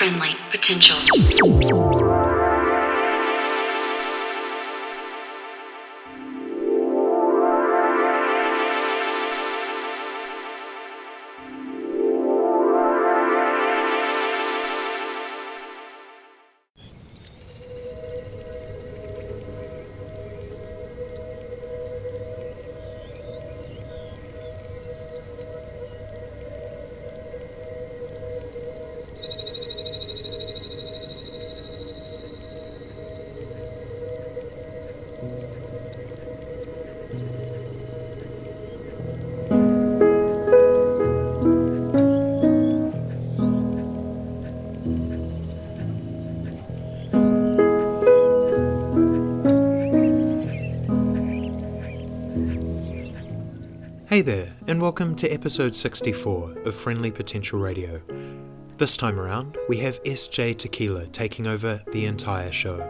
friendly potential. And welcome to episode 64 of Friendly Potential Radio. This time around, we have SJ Tequilla taking over the entire show.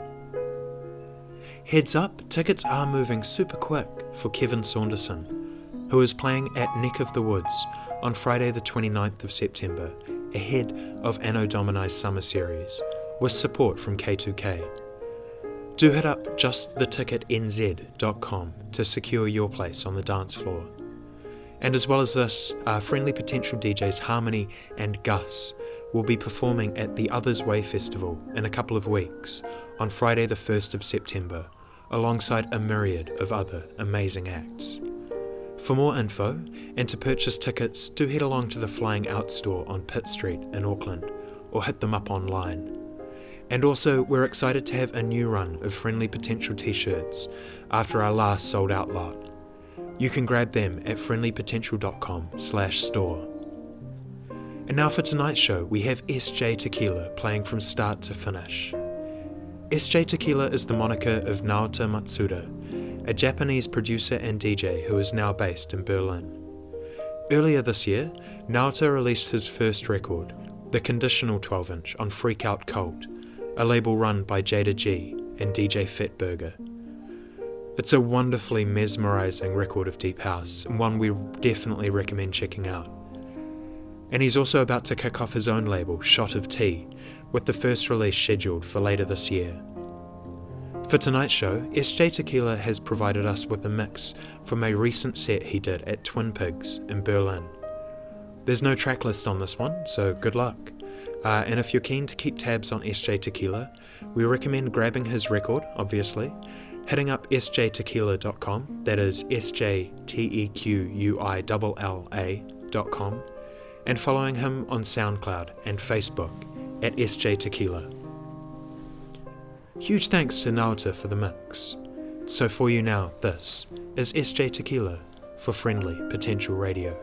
Heads up, tickets are moving super quick for Kevin Saunderson, who is playing at Neck of the Woods on Friday, the 29th of September, ahead of Anno Domini's Summer Series, with support from K2K. Do hit up justtheticketnz.com to secure your place on the dance floor. And as well as this, our friendly potential DJs Harmony and Gus will be performing at the Others Way Festival in a couple of weeks on Friday, the 1st of September, alongside a myriad of other amazing acts. For more info and to purchase tickets, do head along to the Flying Out store on Pitt Street in Auckland or hit them up online. And also, we're excited to have a new run of Friendly Potential t shirts after our last sold out lot. You can grab them at friendlypotential.com slash store. And now for tonight's show, we have SJ Tequilla playing from start to finish. SJ Tequilla is the moniker of Naota Matsuda, a Japanese producer and DJ who is now based in Berlin. Earlier this year, Naota released his first record, the conditional 12 inch, on Freakout Cult, a label run by Jayda G and DJ Fett Burger. It's a wonderfully mesmerizing record of Deep House, and one we definitely recommend checking out. And he's also about to kick off his own label, Shot of Tea, with the first release scheduled for later this year. For tonight's show, SJ Tequilla has provided us with a mix from a recent set he did at Twin Pigs in Berlin. There's no track list on this one, so good luck. Uh, and if you're keen to keep tabs on SJ Tequilla, we recommend grabbing his record, obviously, hitting up sjtequilla.com, that is S-J-T-E-Q-U-I-L-L-A.com, and following him on SoundCloud and Facebook at SJ Tequilla. Huge thanks to Naota for the mix. So for you now, this is SJ Tequilla for Friendly Potential Radio.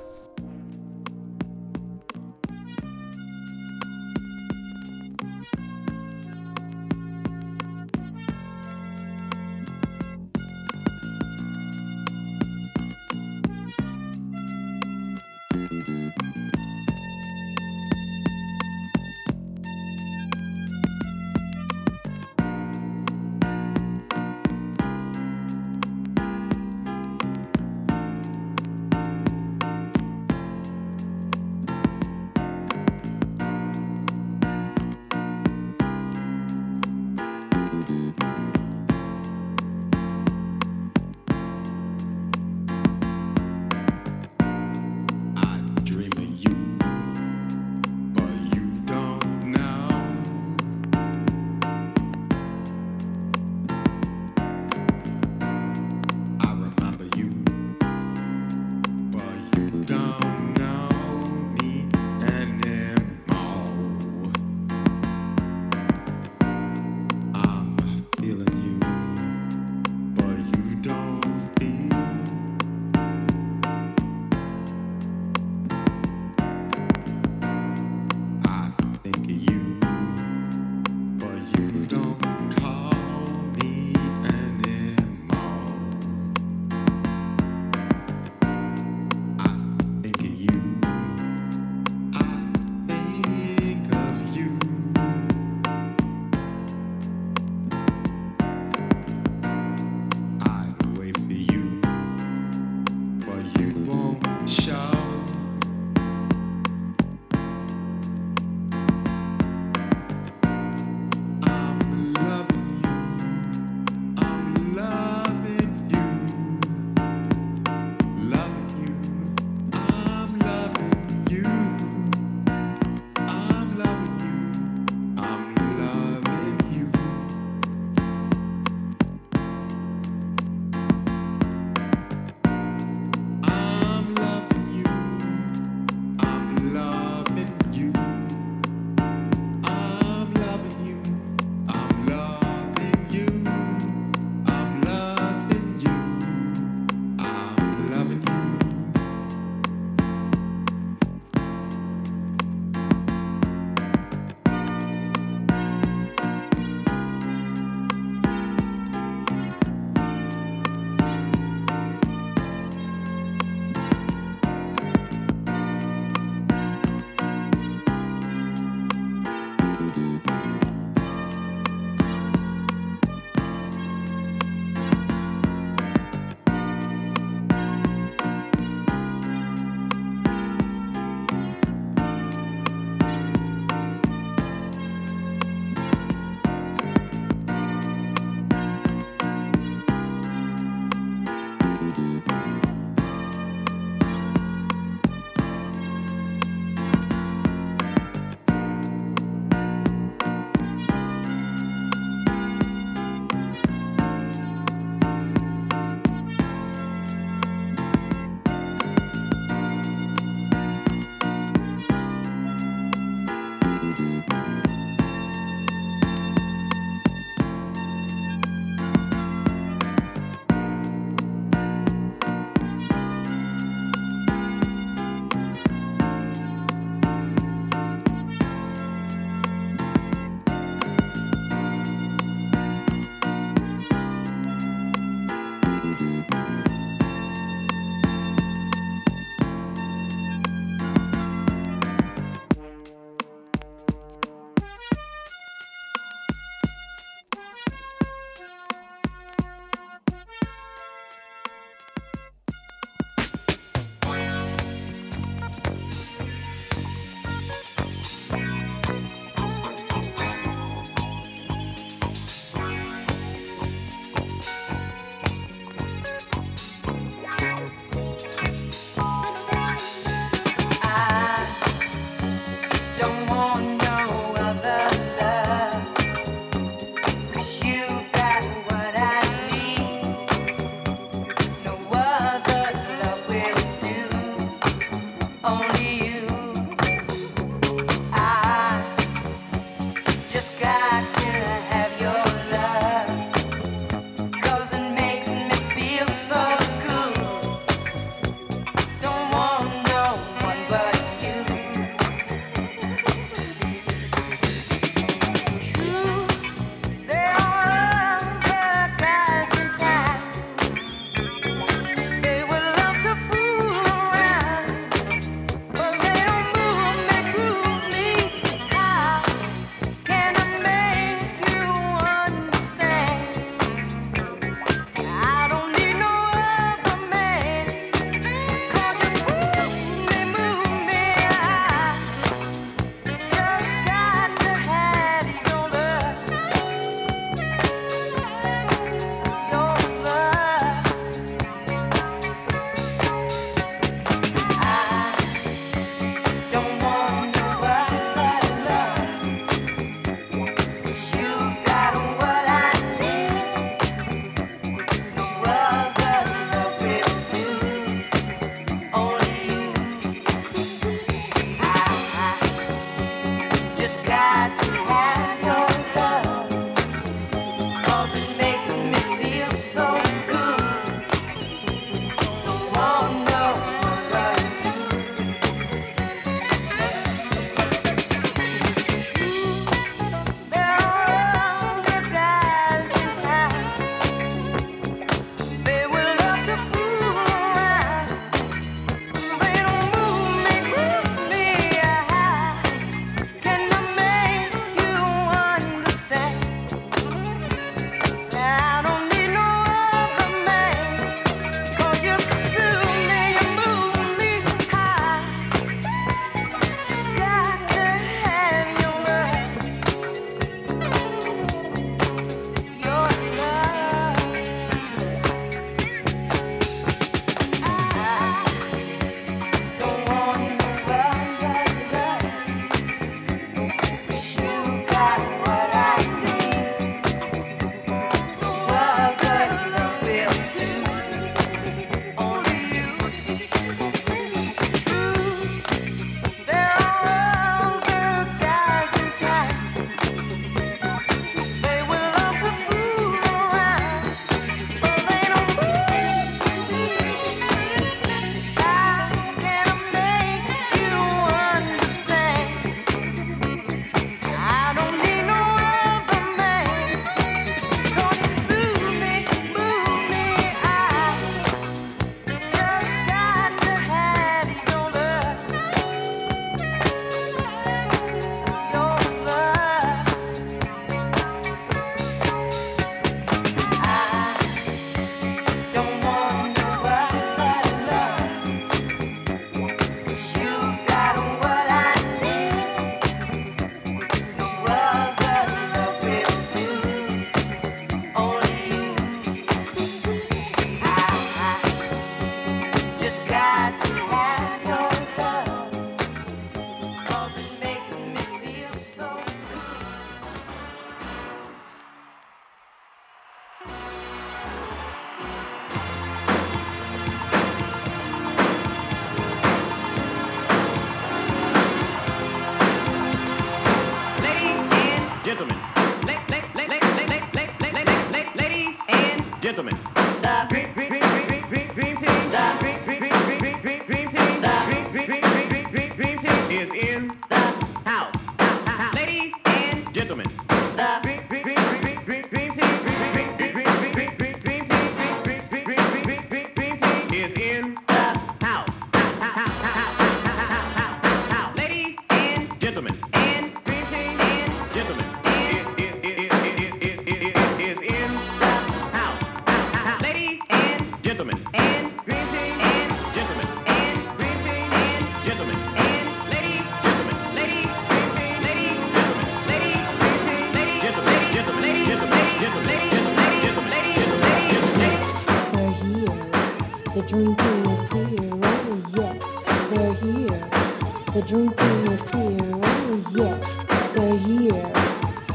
dream team is here, oh yes, they're here.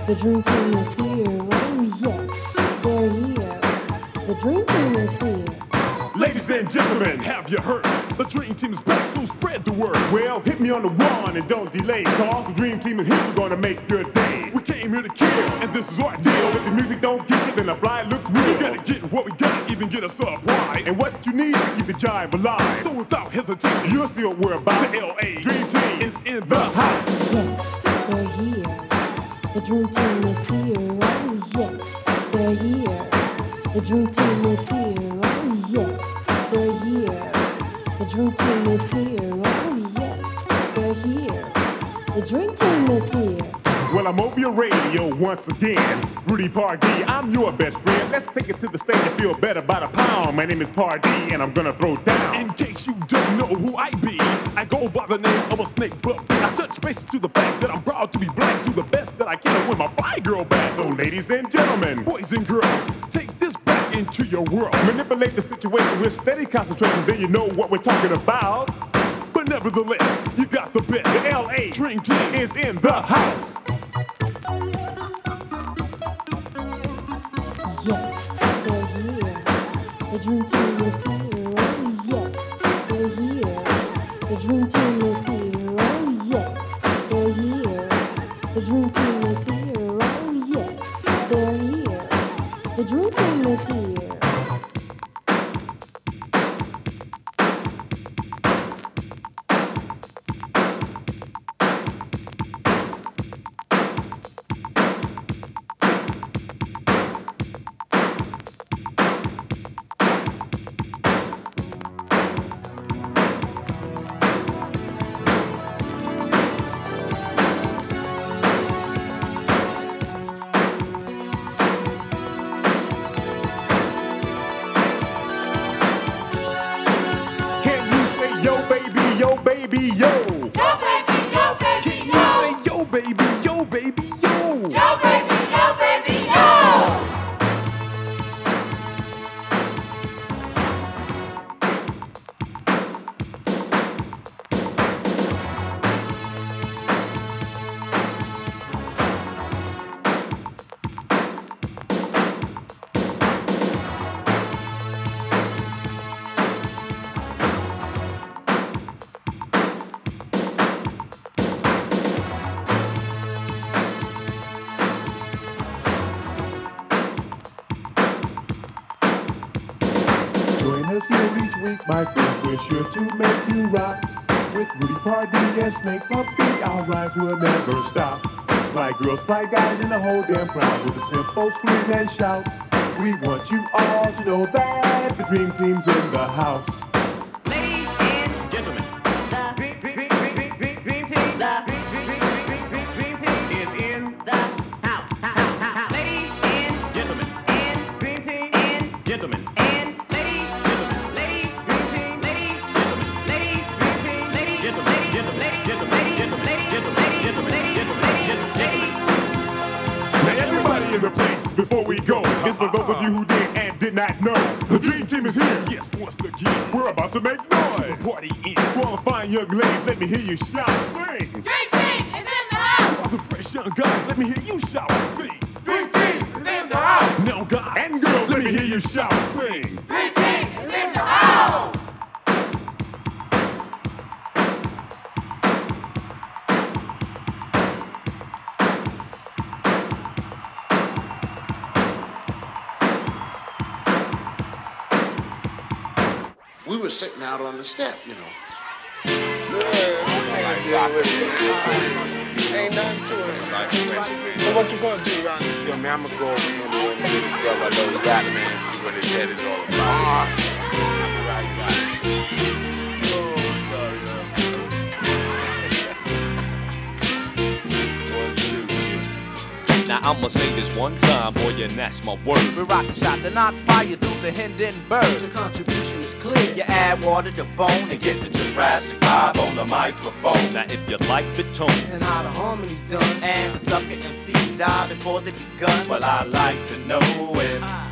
The dream team is here, oh yes, they're here. The dream team is here. Ladies and gentlemen, have you heard? The dream team is back, so spread the word. Well, hit me on the one and don't delay. Call what you need, you can jive alive. So without hesitation, you'll see what we're about. The LA Dream Team is in the house. Yes, they're here. The Dream Team is here. Oh, yes, they're here. The Dream Team is here. Oh, yes, they're here. The Dream Team is here. Oh, yes, they're here. The Dream Team is here. Well, I'm over your radio once again. Rudy Pardee, I'm your best friend. Let's take it to the stage and feel better by the pound. My name is Pardee, and I'm gonna throw down. In case you don't know who I be, I go by the name of a snake, but I touch bases to the fact that I'm proud to be black do the best that I can with my fly girl back. So, ladies and gentlemen, boys and girls, take this back into your world. Manipulate the situation with steady concentration, then you know what we're talking about. But nevertheless, you got the best. The LA Dream Team is in the house. dream team is here. Oh, yes, they're here. The dream team is here. My we're sure to make you rock. With Rudy Pardee and Snake Puppy, our rhymes will never stop. Like girls fight guys in the whole damn crowd with a simple scream and shout. We want you all to know that the dream team's in the house. One time, boy, and that's my word. We rock the shot to knock fire through the Hindenburg. The contribution is clear. You add water to bone and get the Jurassic vibe on the microphone. Now if you like the tone, And how the harmony's done. And the sucker MCs die before they begun. Well, I'd like to know if you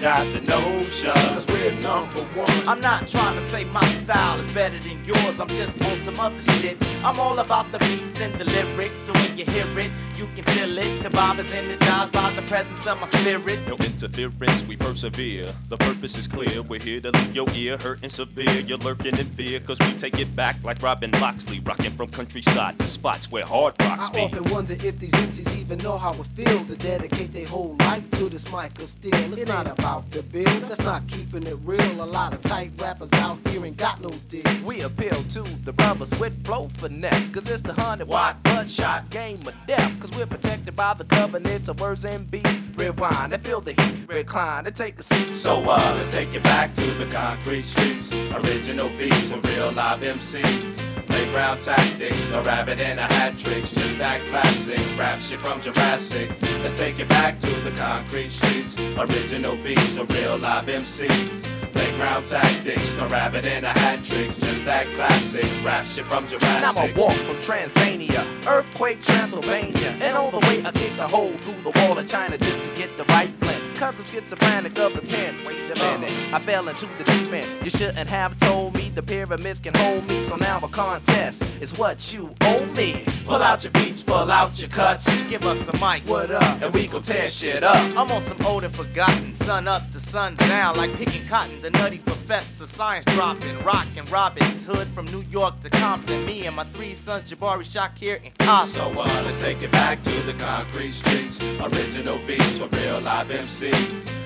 got the notion. Cause we're number one. I'm not trying to say my style is better than yours. I'm just on some other shit. I'm all about the beats and the lyrics. So when you hear it, you can feel it. The vibe is energized by the presence of my spirit. no interference, we persevere. The purpose is clear, we're here to leave your ear hurting severe. You're lurking in fear, cause we take it back like Robin Loxley, rocking from countryside to spots where hard rocks I be. often wonder if these MCs even know how it feels to dedicate their whole life to this mic of steel. It's not about the bill, that's not keeping it real. A lot of tight rappers out here ain't got no deal. We appeal to the brothers with flow finesse. Cause it's the hundred watt bloodshot game of death. Cause we're protected by the covenants of words and beats. Rewind and feel the heat, recline and take a seat. So uh, let's take it back to the concrete streets. Original beats with real live MCs. Playground tactics, no rabbit and a hat tricks, just that classic rap shit from Jurassic. Let's take it back to the concrete streets. Original beats with real live MCs. Playground tactics, no rabbit in a hat tricks, just that classic rap shit from Jurassic. Now I walk from Transania, earthquake Transylvania, and on the way I kick a hole through the wall of China just to get the right blend. Cause I'm schizophrenic of the pen. Wait a minute, I fell into the deep end. You shouldn't have told me the pyramids can hold me, so now a contest is what you owe me. Pull out your beats, pull out your cuts, give us a mic, What up? and we gon' tear shit up. I'm on some old and forgotten, sun up to sun down, like picking cotton. The nutty professor, science dropping, rockin' Robin's Hood from New York to Compton. Me and my three sons, Jabari, Shakir, and Compton. So uh, let's take it back to the concrete streets. Original beats with real live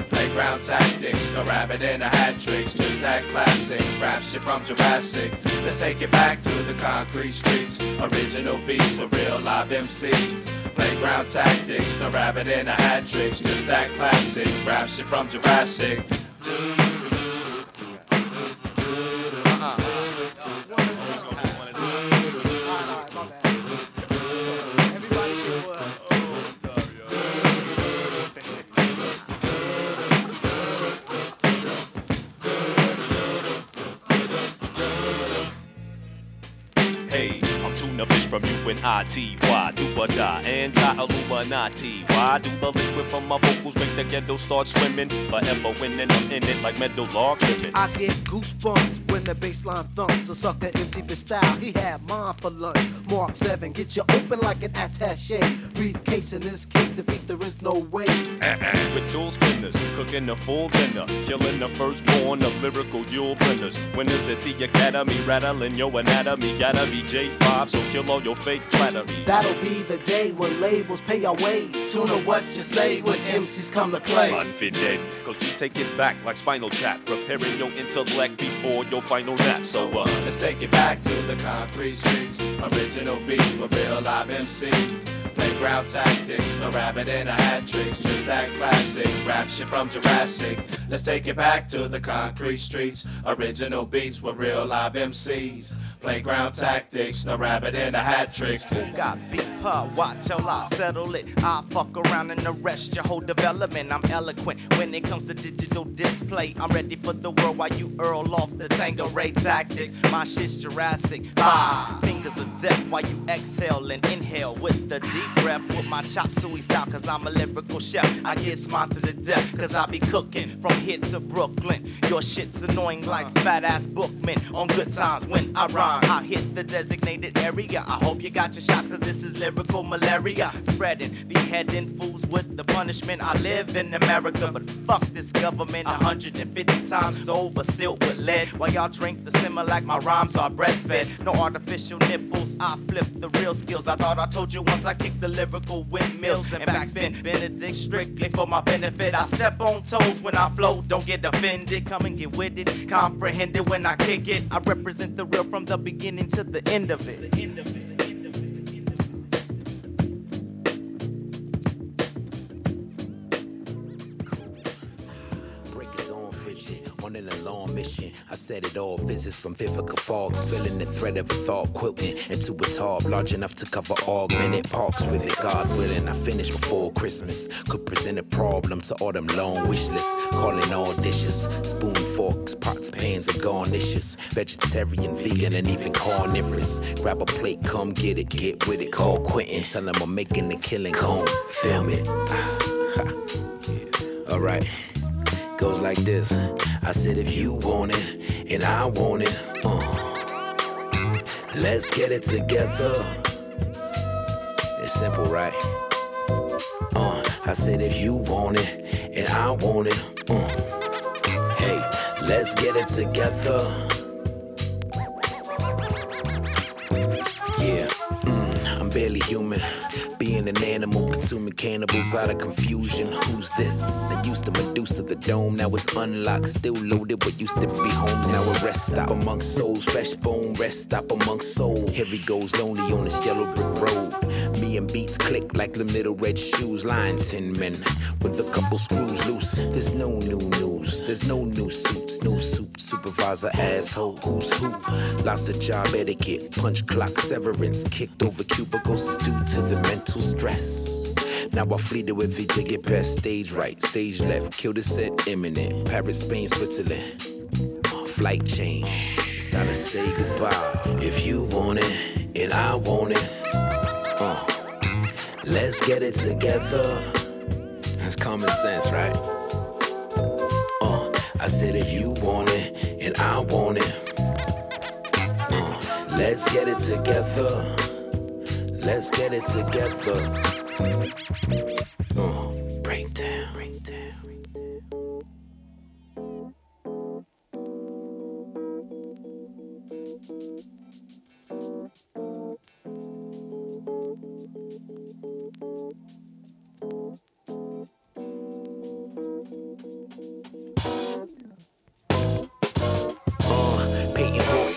Playground tactics, no rabbit in a hat tricks, just that classic rap shit from Jurassic. Let's take it back to the concrete streets. Original beats with real live MCs. Playground tactics, no rabbit in a hat tricks, just that classic rap shit from Jurassic. Fish from you and I-T-Y, do or die, anti-Illuminati. Why do the liquid from my vocals make the ghetto start swimming? Forever winning, I'm in it like metal log living. I get goosebumps when the baseline thumps. A sucker MC for style, he had mine for lunch. Marc 7, get you open like an attache. Briefcase in this case, defeat there is no way. Uh-uh. With tool spinners, cooking a full dinner, killing the firstborn of lyrical Yule blenders. Winners at the academy, rattling your anatomy. Gotta be J5, so kill all your fake That'll be the day when labels pay our way. Tune to what you say when MCs come to play. Unfitted, cause we take it back like spinal tap, preparing your intellect before your final nap. So, uh, Let's take it back to the concrete streets. Original beats with real live MCs. Playground tactics, no rabbit and a hat tricks. Just that classic rap shit from Jurassic. Let's take it back to the concrete streets. Original beats with real live MCs. Playground tactics, no rabbit and a hat tricks. Who got beef, huh? Watch till I settle it. I fuck around and arrest your whole development. I'm eloquent when it comes to digital display. I'm ready for the world while you earl off the Tango Ray tactics. My shit's Jurassic. Five fingers of death while you exhale and inhale with the deep breath with my chop suey style. Cause I'm a lyrical chef. I get smiles to the death. Cause I be cooking from here to Brooklyn. Your shit's annoying like fat ass bookmen on good times when I rhyme. I hit the designated area. I hope you got your shots cause this is lyrical malaria. Spreading, beheading fools with the punishment. I live in America, but fuck this government 150 times over, sealed with lead. While y'all drink the simmer like my rhymes are breastfed. No artificial nipples, I flip the real skills. I thought I told you once I kicked the lyrical windmills and backspin. Benedict strictly for my benefit. I step on toes when I flow, don't get offended. Come and get with it, comprehend it when I kick it. I represent the real from the beginning to the end of it. The end of it. Mission. I said it all, visits from Vivica Fox, feeling the thread of a thought, quilting into a tarp large enough to cover all augmented parks with it. God willing, I finish before Christmas. Could present a problem to all them long wish list. Calling all dishes, spoon, forks, pots, pans, and garnishes. Vegetarian, vegan, and even carnivorous. Grab a plate, come get it, get with it. Call Quentin, tell him I'm making the killing. Come film it. Alright, goes like this. I said, if you want it, and I want it, uh, let's get it together. It's simple, right? Uh, I said, if you want it, and I want it, uh, hey, let's get it together. Yeah, mm, I'm barely human. Being an animal, consuming cannibals out of confusion. Who's this? They used to Medusa the dome, now it's unlocked. Still loaded what used to be homes, now a rest stop amongst souls. Fresh bone, rest stop amongst souls. Here he goes, lonely on this yellow brick road. Me and beats click like the little red shoes. Line ten men with a couple screws loose. There's no new news, there's no new suits, no suit supervisor asshole. Who's who? Lots of job etiquette, punch clock severance, kicked over cubicles is due to the mental stress. Now I flee to if to get past stage right, stage left, kill the set imminent. Paris, Spain, Switzerland. Flight change, it's time to say goodbye. If you want it, and I want it, uh, let's get it together. That's common sense, right? Uh, I said if you want it, and I want it, uh, let's get it together. Let's get it together. Uh,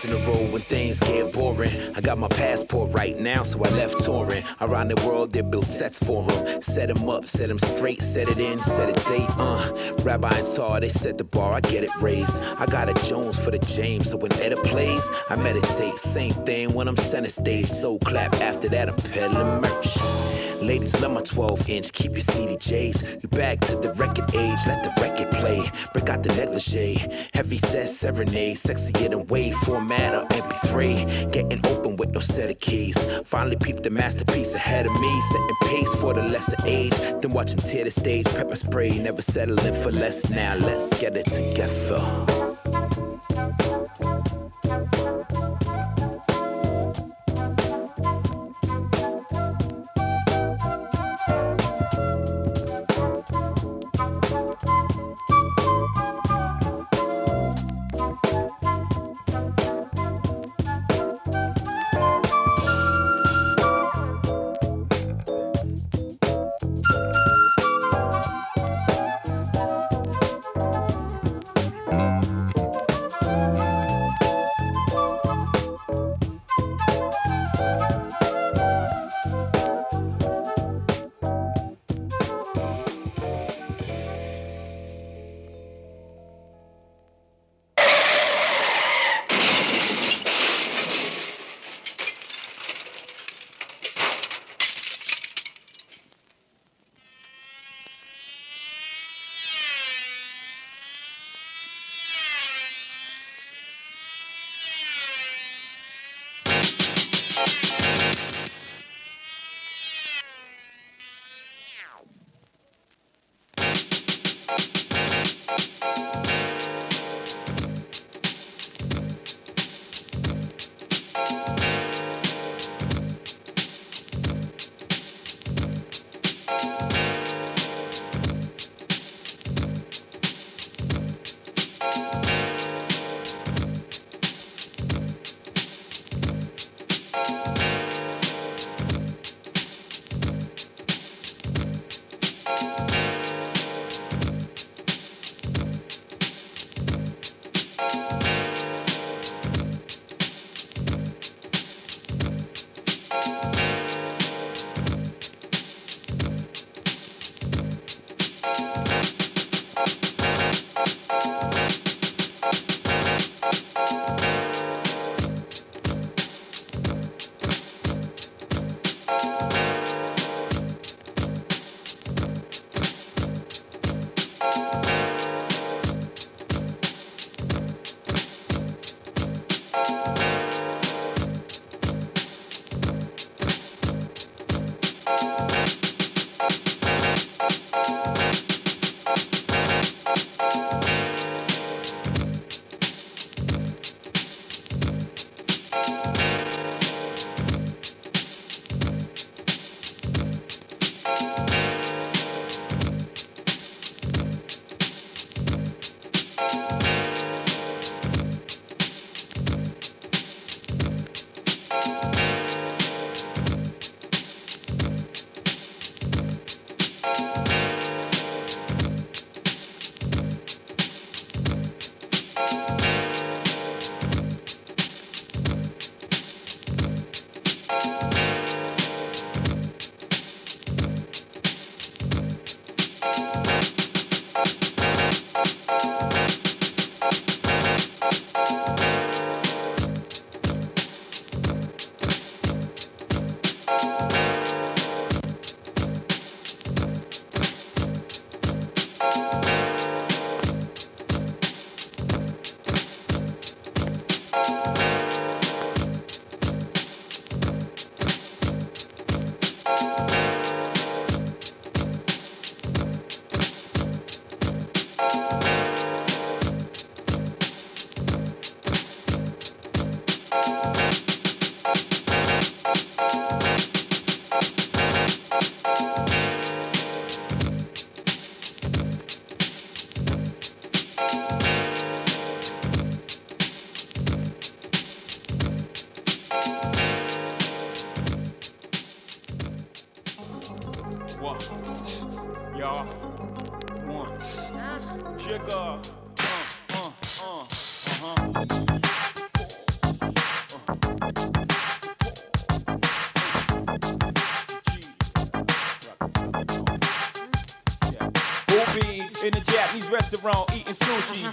in the road when things get boring. I got my passport right now, so I left touring. Around the world, they built sets for them. Set them up, set them straight, set it in, set a date. Uh, Rabbi and Tar, they set the bar, I get it raised. I got a Jones for the James, so when Etta plays, I meditate. Same thing when I'm center stage, so clap. After that, I'm peddling merch. Ladies love my 12 inch, keep your CDJs. You back to the record age, let the record play. Break out the negligee, heavy set serenade, sexier than wave format or MP3. Getting open with no set of keys. Finally peeped the masterpiece ahead of me, setting pace for the lesser age. Then watch him tear the stage, pepper spray, never settling for less. Now let's get it together.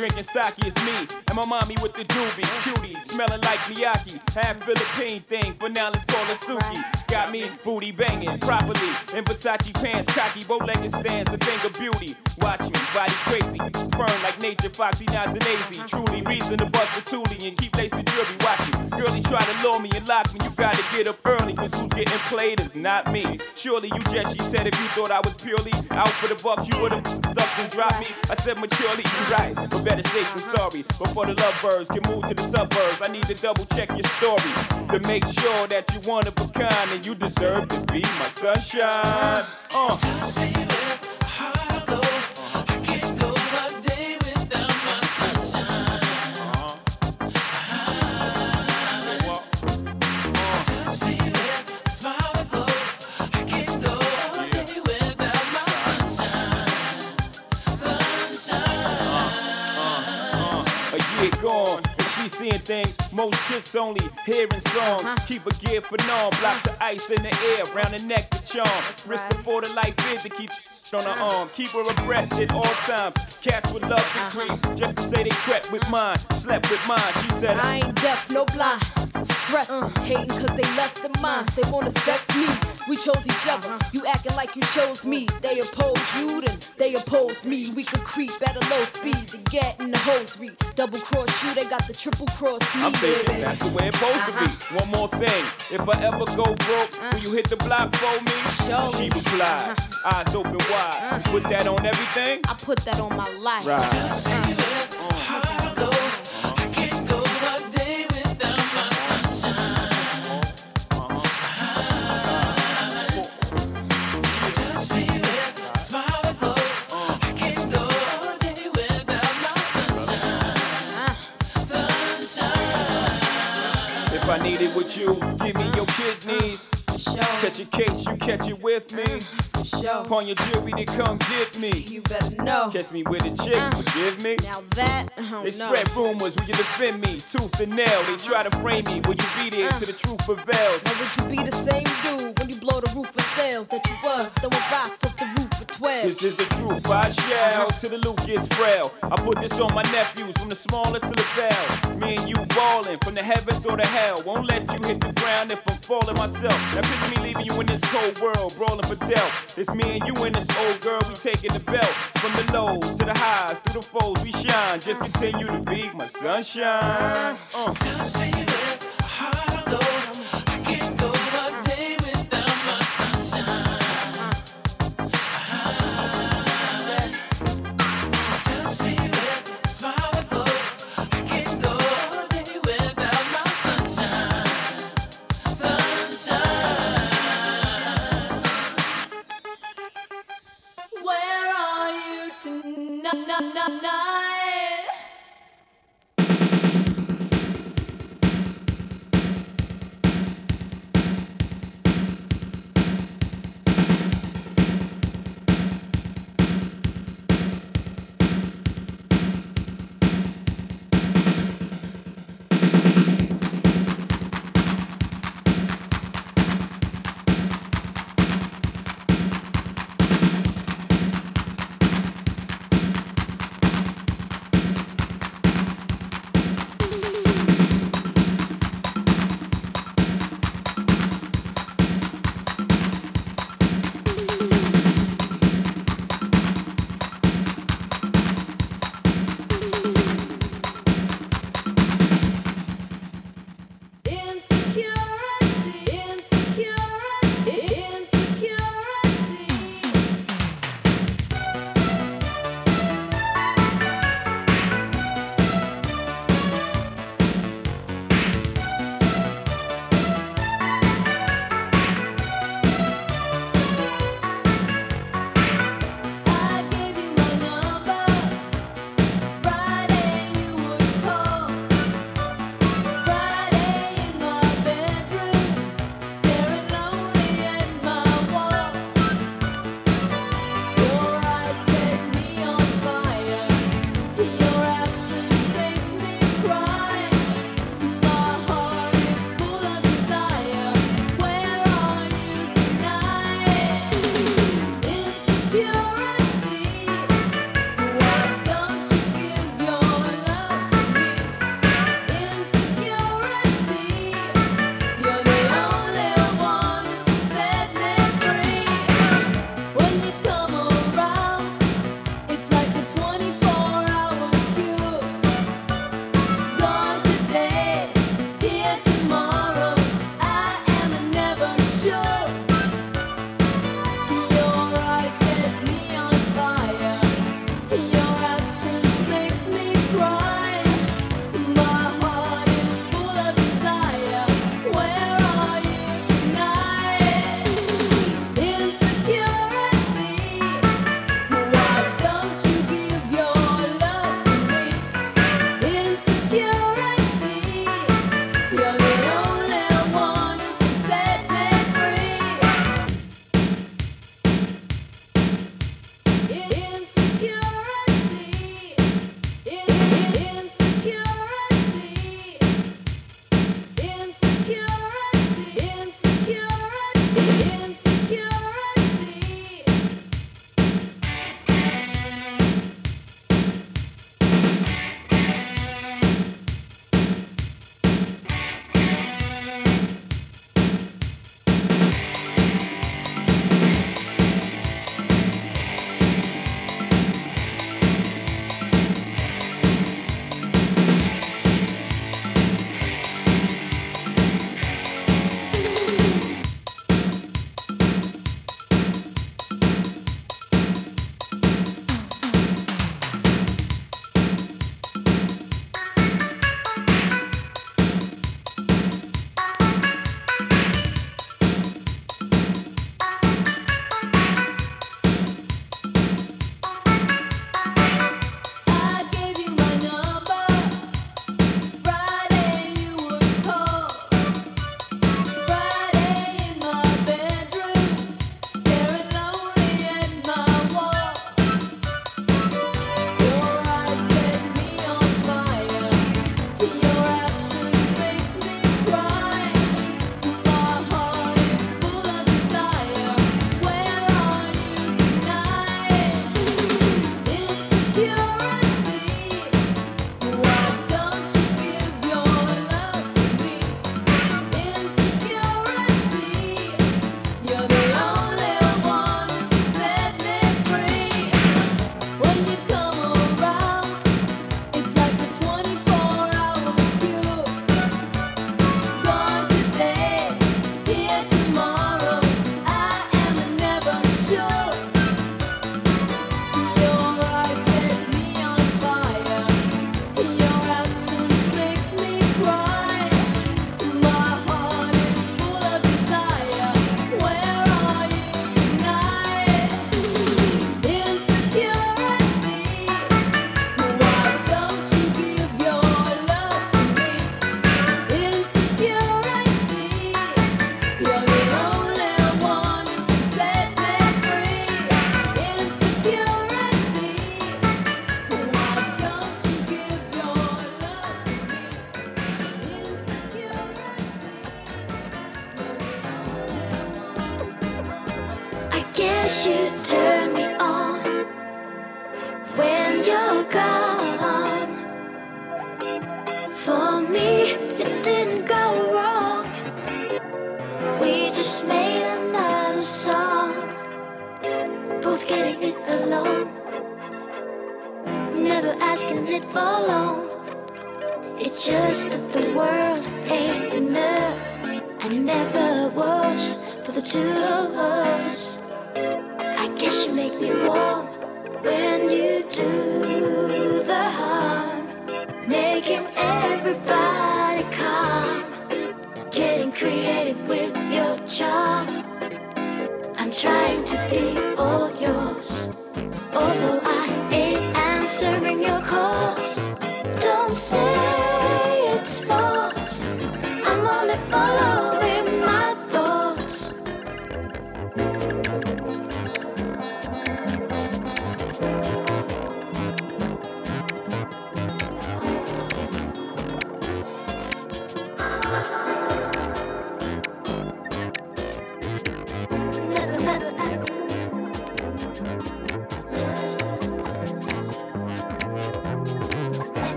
Drinking sake, it's me. And my mommy with the doobie, cutie, smelling like Miyake. Half Philippine thing, but now let's call it Suki. Got me booty banging properly. In Versace pants, cocky, bow legged stands, a thing of beauty. Watch me, body crazy. Burn like nature, foxy, nods and easy. Truly reason to bust the toolie and keep lace the jury watching. Girlie try to lure me and lock me, you gotta get up cause who's getting played is not me. Surely you just, she said, if you thought I was purely out for the bucks, you would've stuck and dropped me. I said, maturely, you right, but better safe than sorry. Before the lovebirds can move to the suburbs, I need to double check your story to make sure that you one of a kind and you deserve to be my sunshine. Uh. Things most chicks only hearing songs. Uh-huh. Keep a gear for norm, blocks of ice in the air, round the neck to charm. Wrist right. for the life is to keep on her arm. Keep her abreast at all times. Cats would love to uh-huh. creep just to say they crept with mine, slept with mine. She said, I ain't deaf, no blind. Stress, uh, hating cause they less than mine. They wanna sex me. We chose each other. Uh-huh. You acting like you chose me. They oppose you, then they oppose me. We could creep at a low speed to get in the hosiery. Double cross you, they got the triple cross me. I'm thinking that's the way it's supposed uh-huh. to be. Uh-huh. One more thing. If I ever go broke, uh-huh. will you hit the block for me? Show she replied, uh-huh. eyes open wide. Uh-huh. Put that on everything? I put that on my life. Right. You. Give me your kidneys. Catch a case, you catch it with me. Sure. Upon your jury to come get me. You better know. Catch me with a chick, uh, forgive me. Now that, oh They spread rumors, will you defend me? Tooth and nail, they try to frame me. Will you be there uh, till the truth prevails? Or would you be the same dude when you blow the roof of sales that you was throwing rocks off the roof for 12? This is the truth, I shall till the loot gets frail. I put this on my nephews from the smallest to the veil. Me and you ballin' from the heavens or the hell. Won't let you hit the ground if I'm falling myself. Now picture me leaving you in this cold world, brawling for death. It's me and you and this old girl, we taking the belt. From the lows to the highs, through the foes, we shine. Just continue to be my sunshine. Uh. Just feel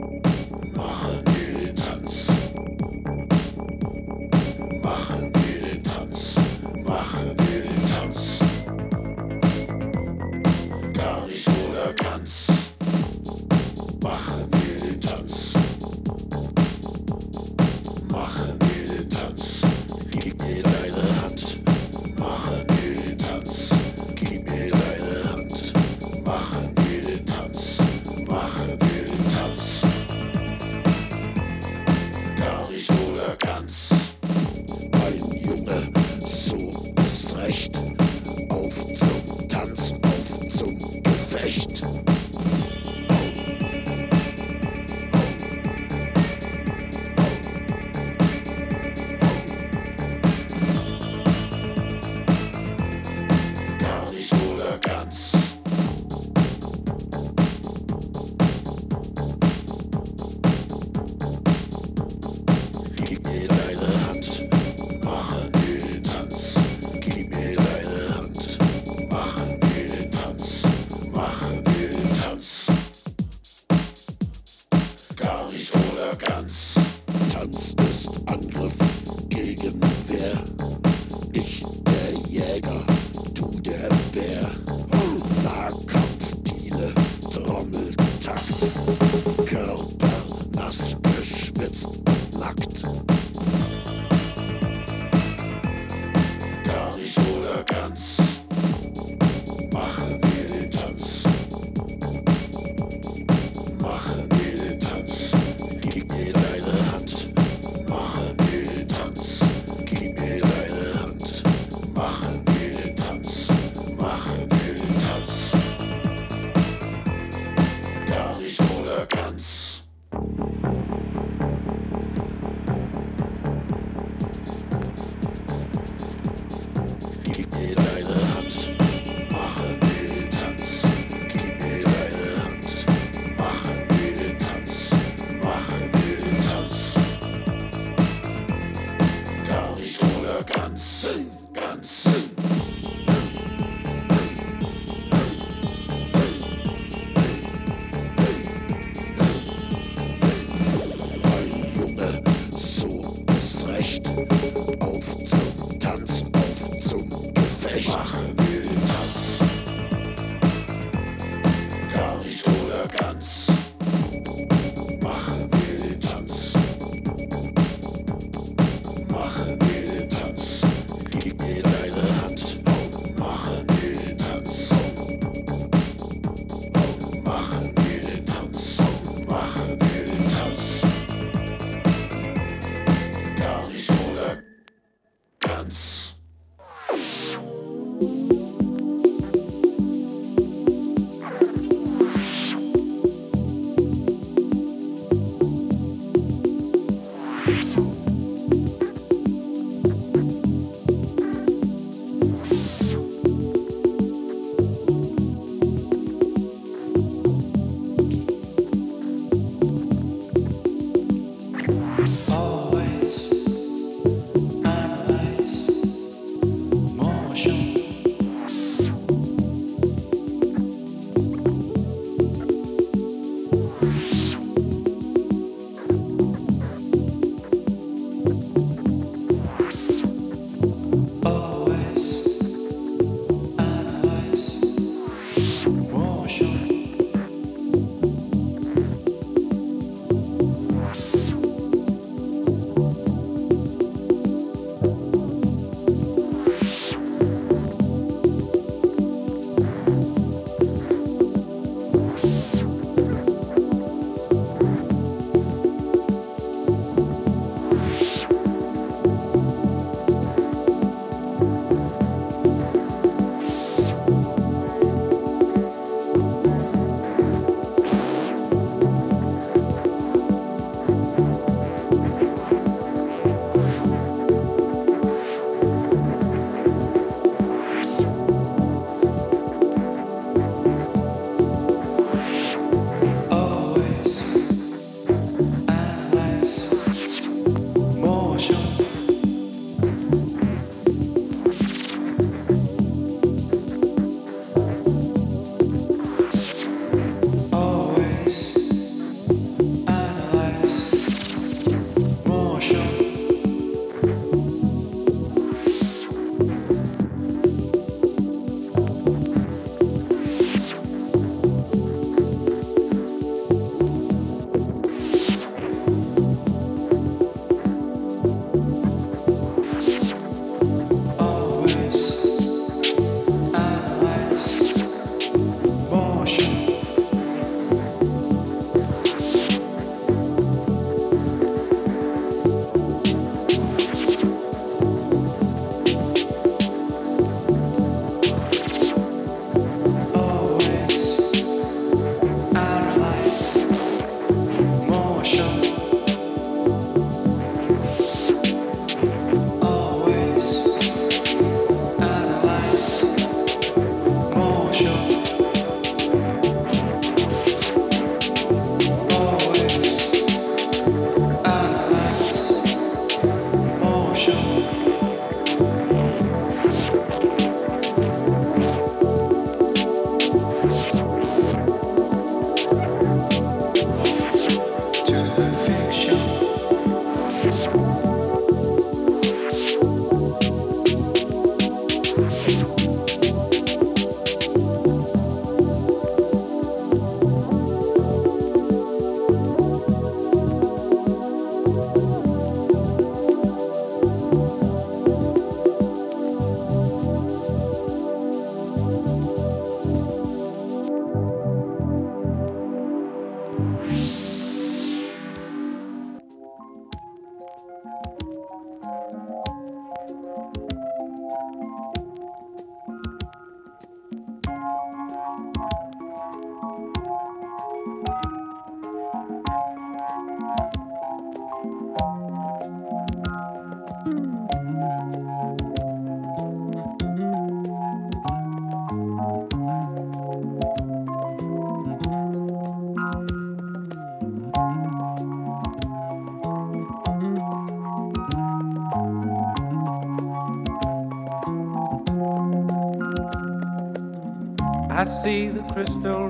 you nicht.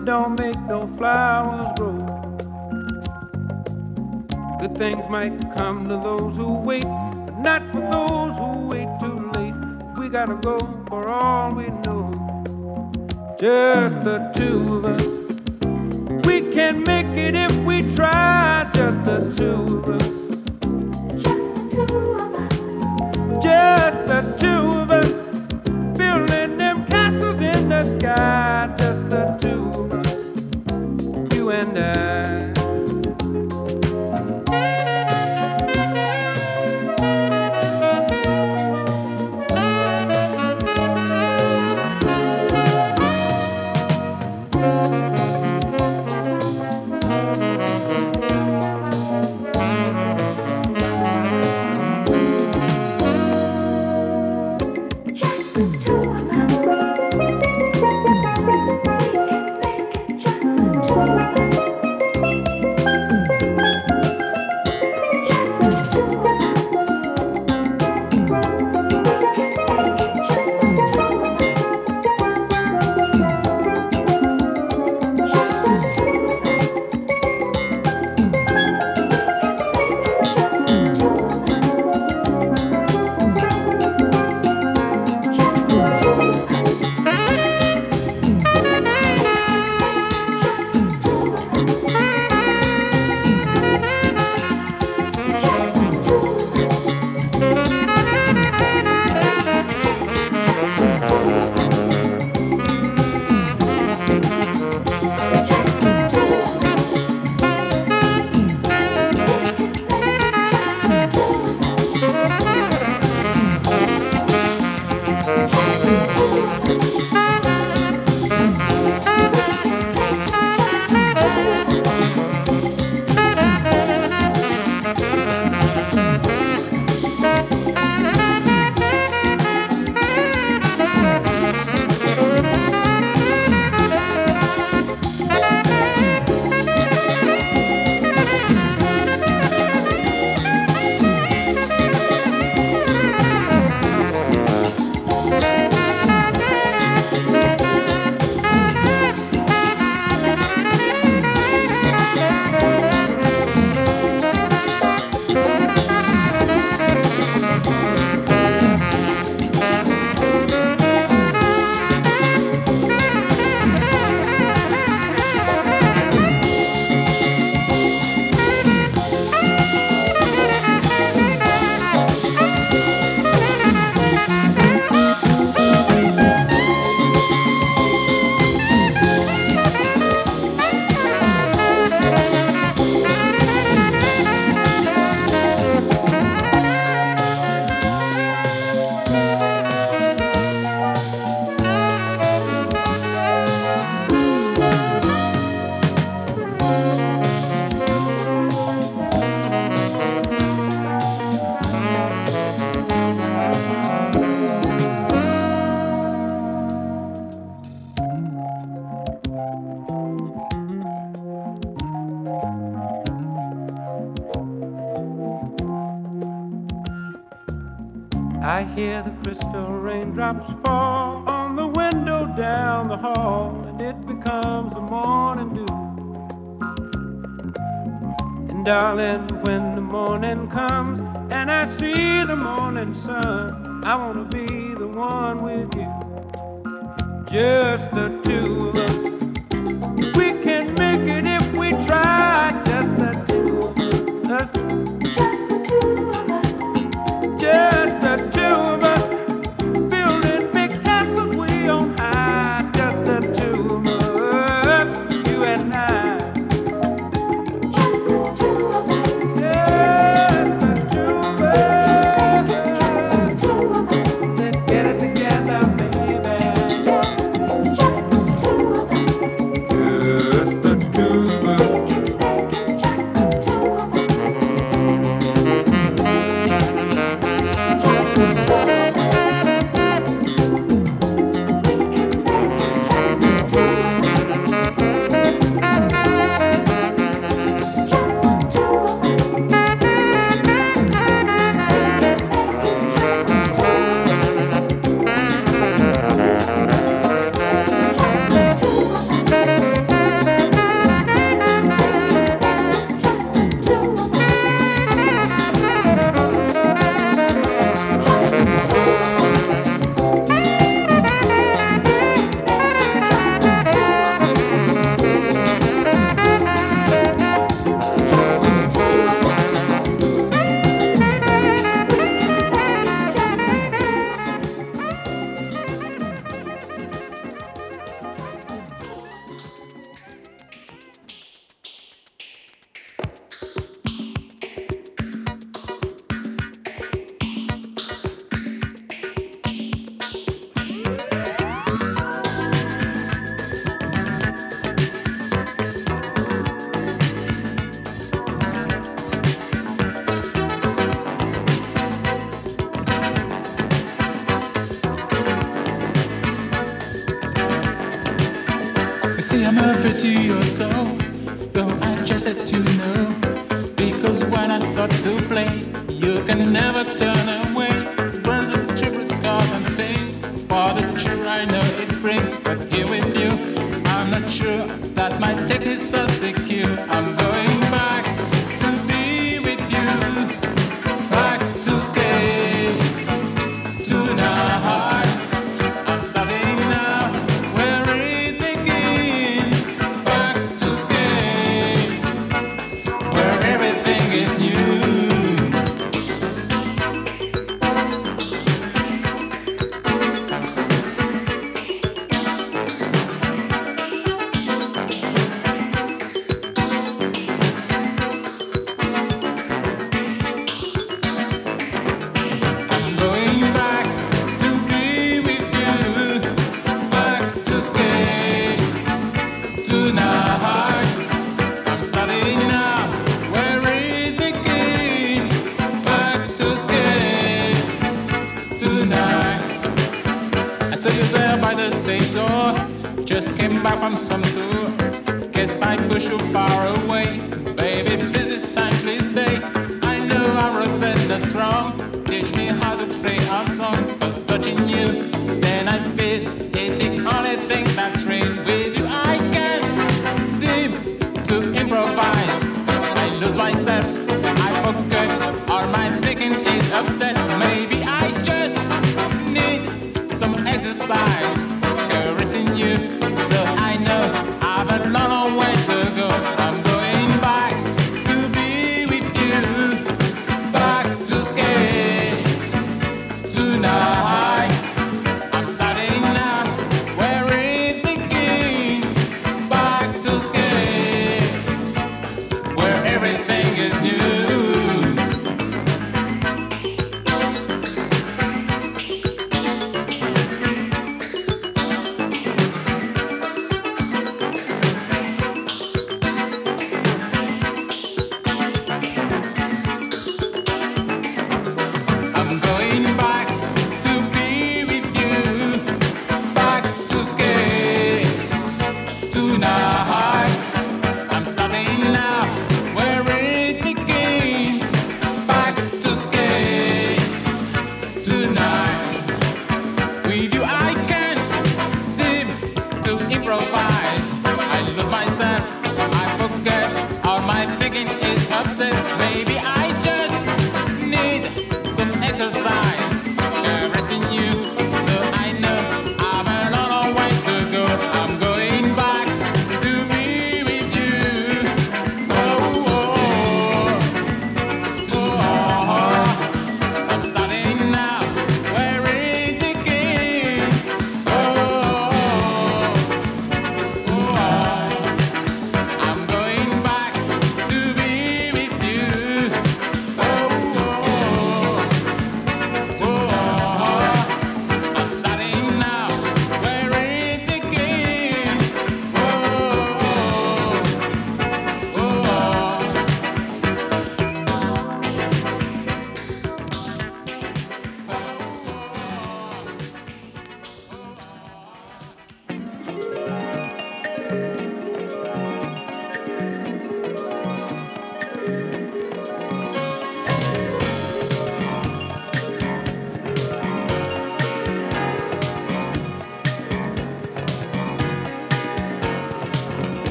that don't make no flowers grow. Good things might come to those who wait, but not for those who wait too late. We gotta go.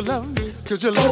Me? Could you love me? Could you love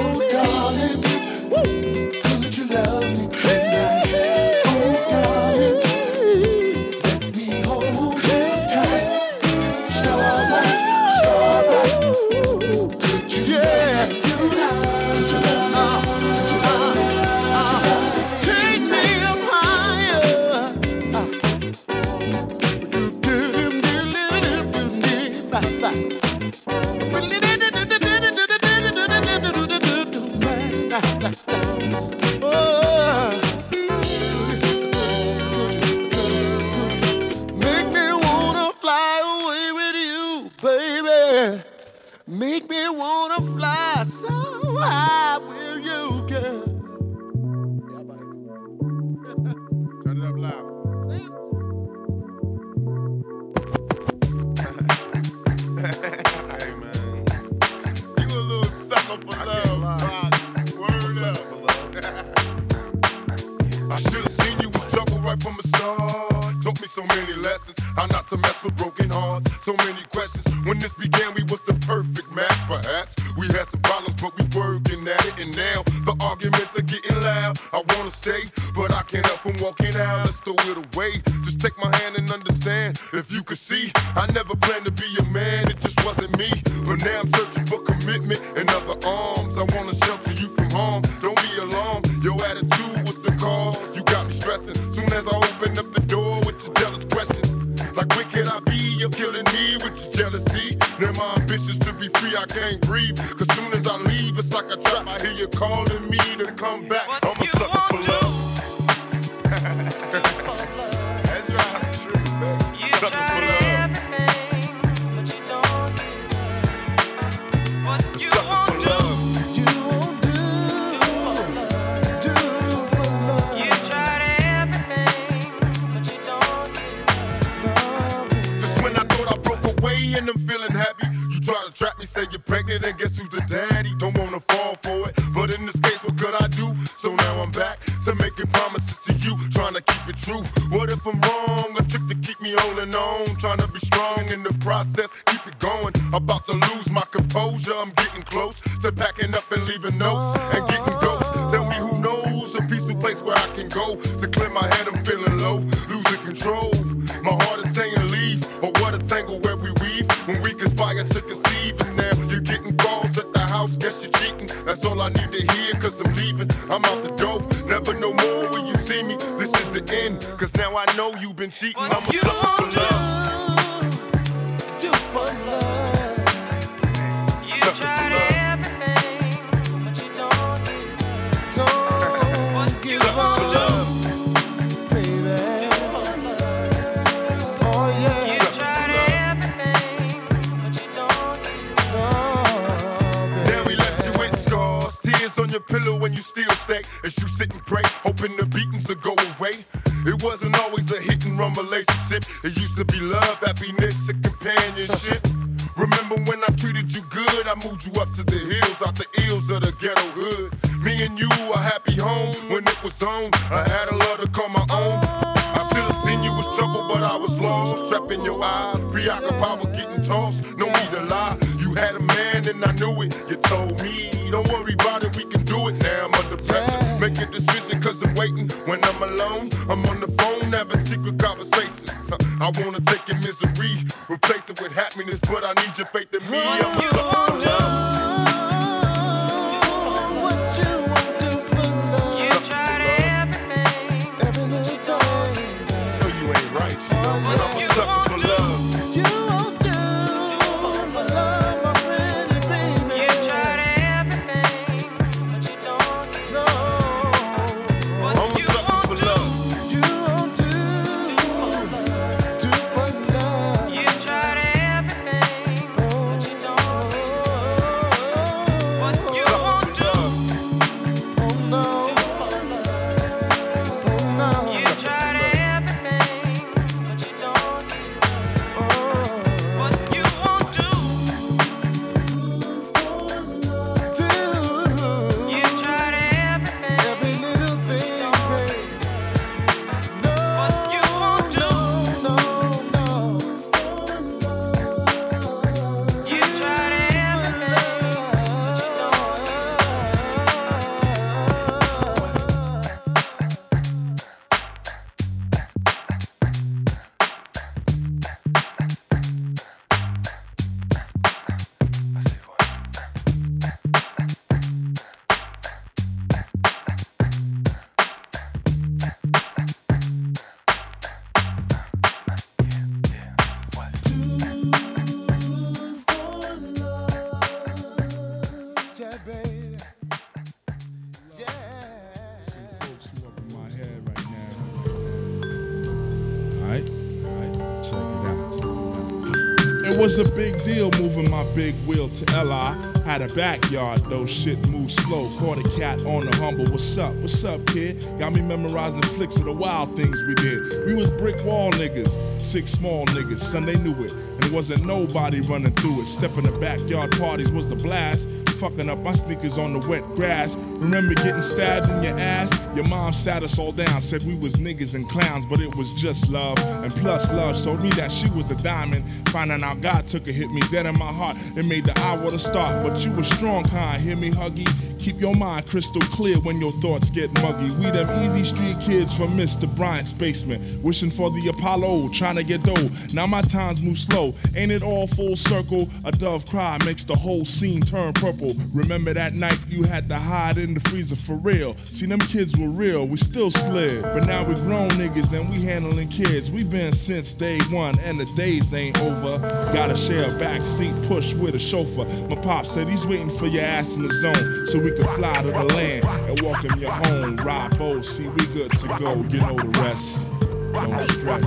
Had a backyard though, shit moved slow. Caught a cat on the humble. What's up? What's up, kid? Got me memorizing flicks of the wild things we did. We was brick wall niggas, six small niggas, son they knew it. And it wasn't nobody running through it. Stepping the backyard parties was the blast. Fucking up my sneakers on the wet grass. Remember getting stabbed in your ass? Your mom sat us all down, said we was niggas and clowns, but it was just love. And plus, love showed me that she was a diamond. Finding out God took a hit me dead in my heart. It made the hour to start, but you was strong, kind. Hear me, huggy? Keep your mind crystal clear when your thoughts get muggy. We them easy street kids from Mr. Bryant's basement, wishing for the Apollo, trying to get dough. Now my times move slow, ain't it all full circle? A dove cry makes the whole scene turn purple. Remember that night you had to hide in the freezer for real? See, them kids were real, we still slid. But now we grown niggas and we handling kids. We been since day one, and the days ain't over. Gotta share a back seat push with a chauffeur. My pop said he's waiting for your ass in the zone so we can fly to the land and welcome you home. Ride boat, see we good to go. You know the rest. Don't stress.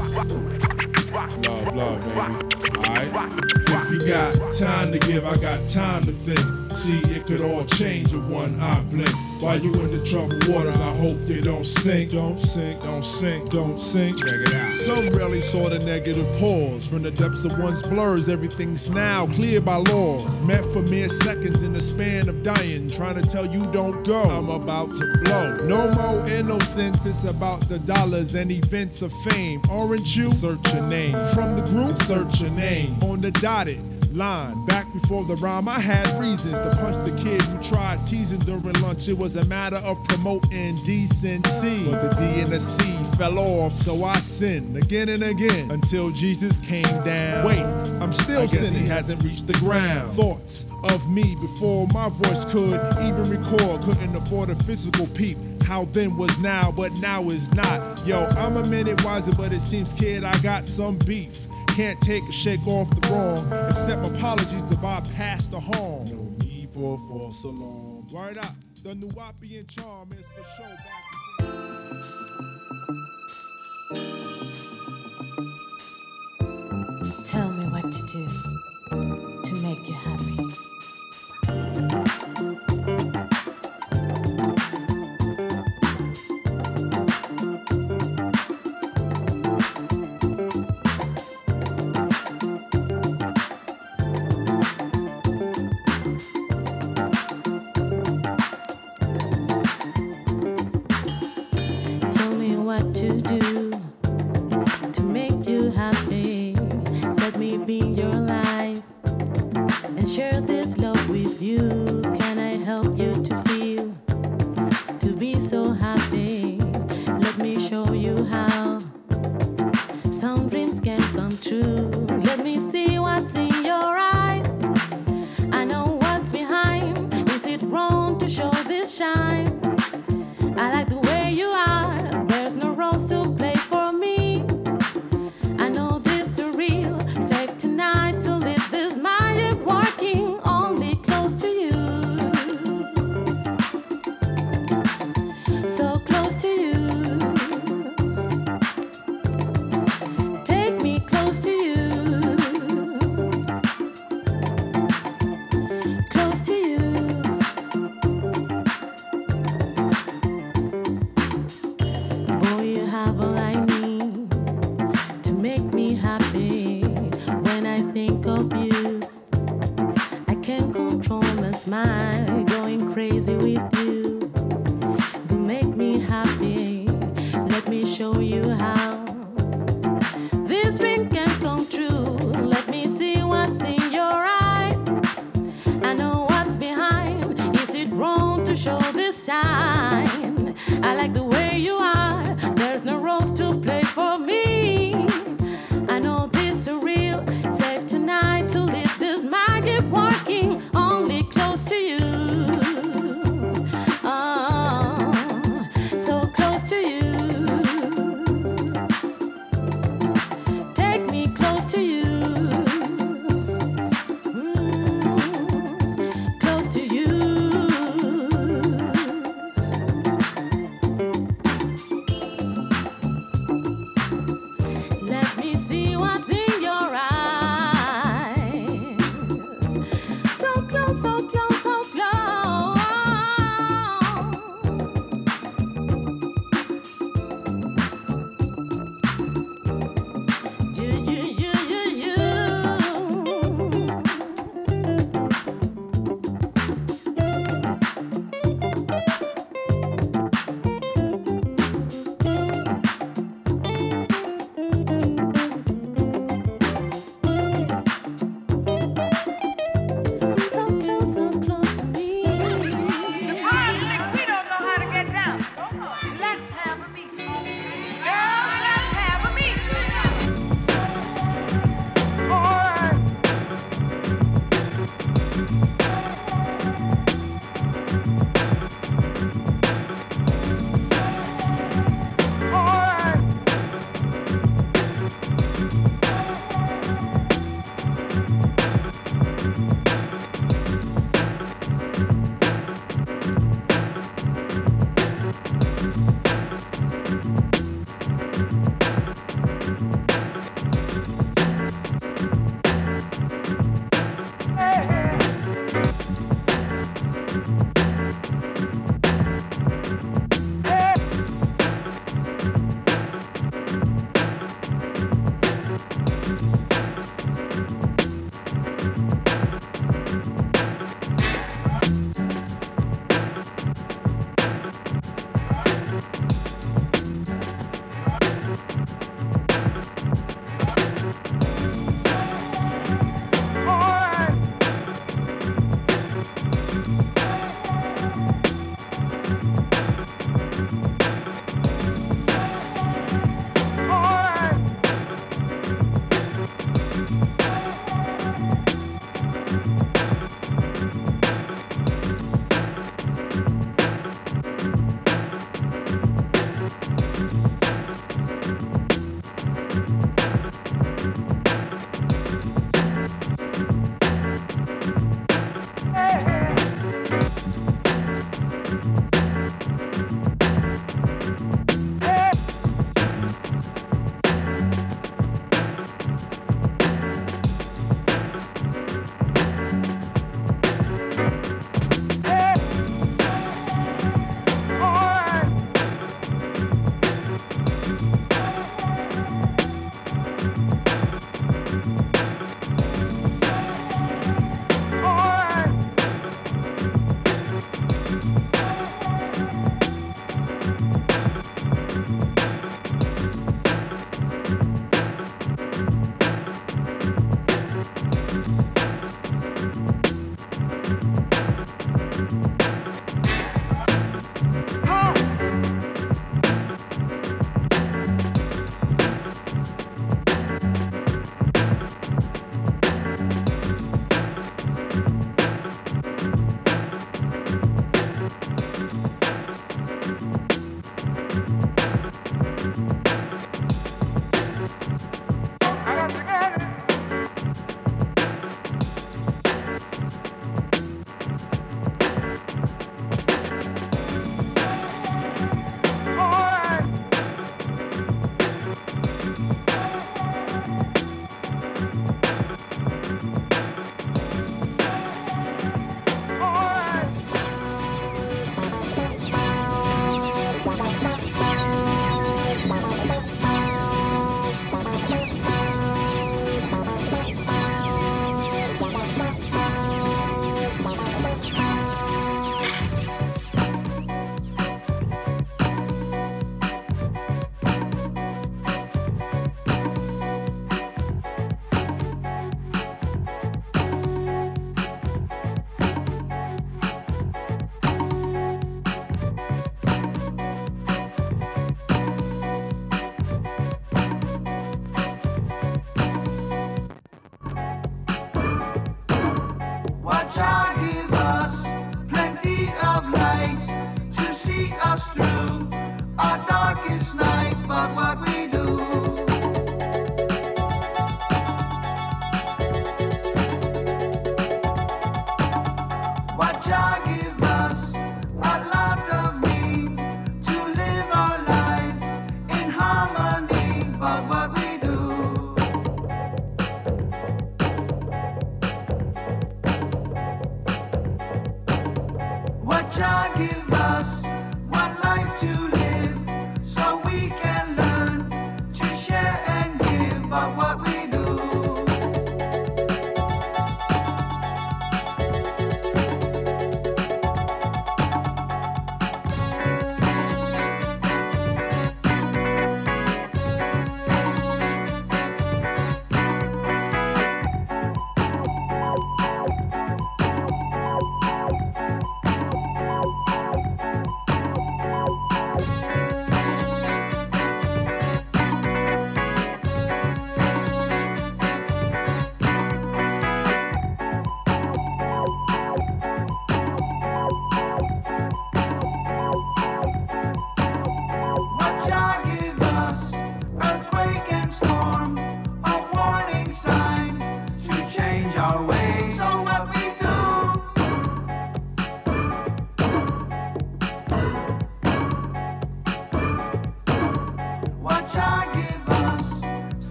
Love, love, baby. Alright? If you got time to give, I got time to think. See, it could all change in one eye blink. While you in the troubled waters, I hope they don't sink. Don't sink, don't sink, don't sink. Check it out. Some rarely saw the negative pause. From the depths of one's blurs, everything's now clear by laws. Meant for mere seconds in the span of dying. Trying to tell you don't go. I'm about to blow. No more innocence, it's about the dollars and events of fame. Aren't you? Search your name. From the group, search your name. On the dotted line. Back before the rhyme, I had reasons to punch the kid who tried teasing during lunch. It was a matter of promoting decency. But the D and the C fell off, so I sinned again and again until Jesus came down. Wait, I'm still I guess sinning. he hasn't reached the ground. Thoughts of me before my voice could even record. Couldn't afford a physical peep. How then was now, but now is not. Yo, I'm a minute wiser, but it seems, kid, I got some beef. Can't take a shake off the wrong. Accept apologies to bypass the harm. No need for a false alarm. Word up, the new Wapian charm is for show back.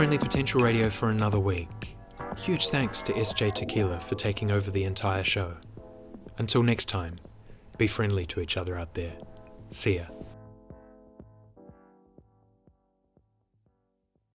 Friendly Potential Radio for another week. Huge thanks to SJ Tequilla for taking over the entire show. Until next time, be friendly to each other out there. See ya.